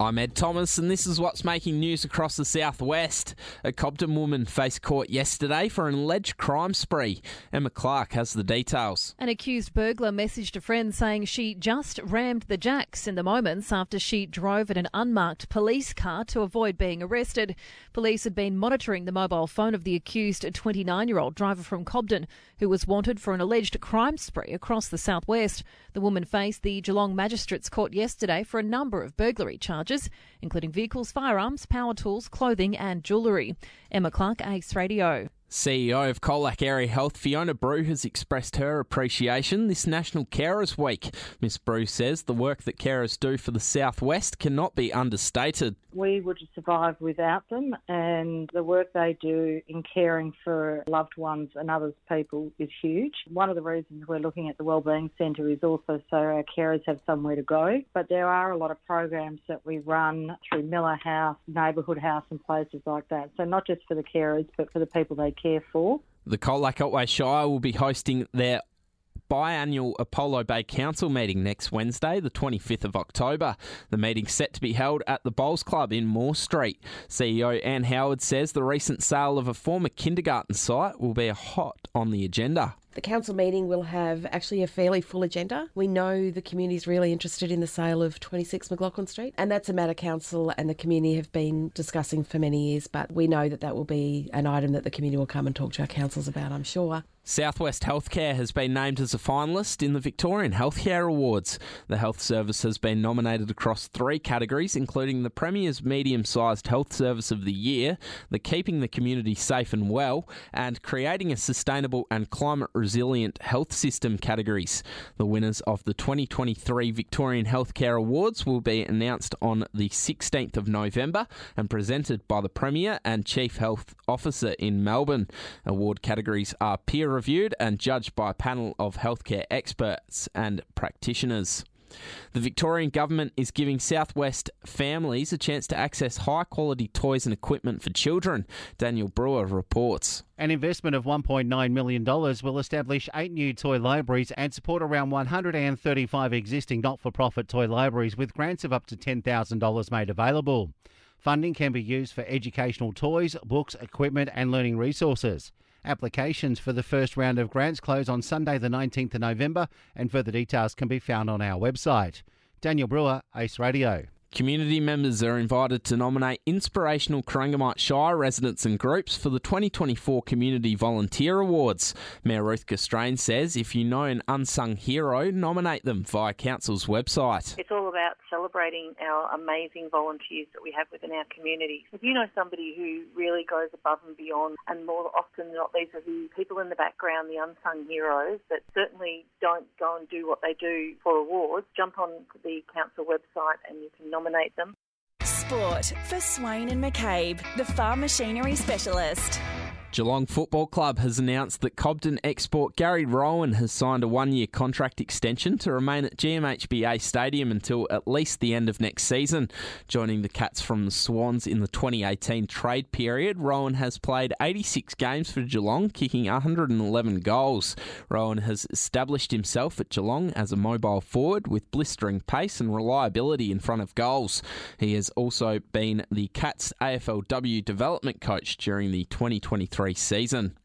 I'm Ed Thomas, and this is what's making news across the southwest. A Cobden woman faced court yesterday for an alleged crime spree. Emma Clark has the details. An accused burglar messaged a friend saying she just rammed the jacks in the moments after she drove in an unmarked police car to avoid being arrested. Police had been monitoring the mobile phone of the accused 29 year old driver from Cobden, who was wanted for an alleged crime spree across the southwest. The woman faced the Geelong Magistrates Court yesterday for a number of burglary charges charges, including vehicles, firearms, power tools, clothing, and jewellery. Emma Clark, Ace Radio. CEO of Colac Area Health, Fiona Brew, has expressed her appreciation this National Carers Week. Miss Brew says the work that carers do for the Southwest cannot be understated. We would survive without them, and the work they do in caring for loved ones and others people is huge. One of the reasons we're looking at the Wellbeing Centre is also so our carers have somewhere to go. But there are a lot of programs that we run through Miller House, Neighbourhood House, and places like that. So not just for the carers, but for the people they care for. The Colac Otway Shire will be hosting their biannual Apollo Bay Council meeting next Wednesday, the 25th of October. The meeting's set to be held at the Bowls Club in Moore Street. CEO Anne Howard says the recent sale of a former kindergarten site will be hot on the agenda. The council meeting will have actually a fairly full agenda. We know the community is really interested in the sale of 26 McLaughlin Street, and that's a matter council and the community have been discussing for many years. But we know that that will be an item that the community will come and talk to our councils about, I'm sure. Southwest Healthcare has been named as a finalist in the Victorian Healthcare Awards. The health service has been nominated across three categories, including the Premier's Medium Sized Health Service of the Year, the Keeping the Community Safe and Well, and Creating a Sustainable and Climate Resilient Health System categories. The winners of the 2023 Victorian Healthcare Awards will be announced on the 16th of November and presented by the Premier and Chief Health Officer in Melbourne. Award categories are peer reviewed and judged by a panel of healthcare experts and practitioners. The Victorian Government is giving Southwest families a chance to access high quality toys and equipment for children. Daniel Brewer reports. An investment of $1.9 million will establish eight new toy libraries and support around 135 existing not for profit toy libraries with grants of up to $10,000 made available. Funding can be used for educational toys, books, equipment, and learning resources. Applications for the first round of grants close on Sunday, the 19th of November, and further details can be found on our website. Daniel Brewer, Ace Radio. Community members are invited to nominate inspirational Corangamite Shire residents and groups for the 2024 Community Volunteer Awards. Mayor Ruth Gstrein says if you know an unsung hero, nominate them via Council's website. It's all about celebrating our amazing volunteers that we have within our community. If you know somebody who really goes above and beyond, and more often than not, these are the people in the background, the unsung heroes that certainly don't go and do what they do for awards, jump on the council website and you can nominate them. Sport for Swain and McCabe, the farm machinery specialist. Geelong Football Club has announced that Cobden export Gary Rohan has signed a one year contract extension to remain at GMHBA Stadium until at least the end of next season. Joining the Cats from the Swans in the 2018 trade period, Rohan has played 86 games for Geelong, kicking 111 goals. Rohan has established himself at Geelong as a mobile forward with blistering pace and reliability in front of goals. He has also been the Cats AFLW development coach during the 2023 season.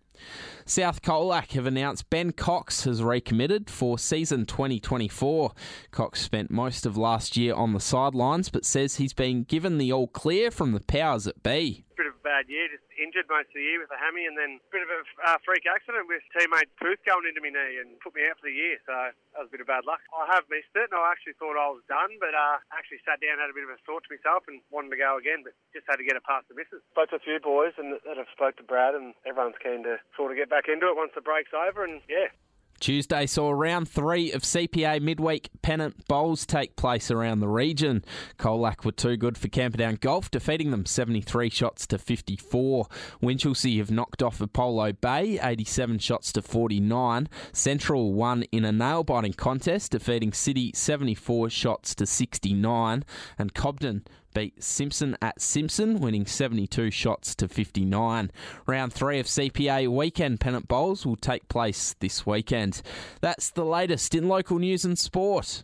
South Colac have announced Ben Cox has recommitted for season 2024. Cox spent most of last year on the sidelines, but says he's been given the all clear from the powers that be. Bad year, just injured most of the year with a hammy, and then a bit of a uh, freak accident with teammate tooth going into my knee and put me out for the year. So that was a bit of bad luck. I have missed it, and I actually thought I was done, but uh, actually sat down, had a bit of a thought to myself, and wanted to go again, but just had to get it past the missus. Spoke to a few boys, and that have spoke to Brad, and everyone's keen to sort of get back into it once the break's over, and yeah, Tuesday saw round three of CPA midweek pennant bowls take place around the region. Colac were too good for Camperdown Golf, defeating them 73 shots to 54. Winchelsea have knocked off Apollo Bay 87 shots to 49. Central won in a nail biting contest, defeating City 74 shots to 69. And Cobden beat Simpson at Simpson, winning 72 shots to 59. Round three of CPA weekend pennant bowls will take place this weekend. That's the latest in local news and sport.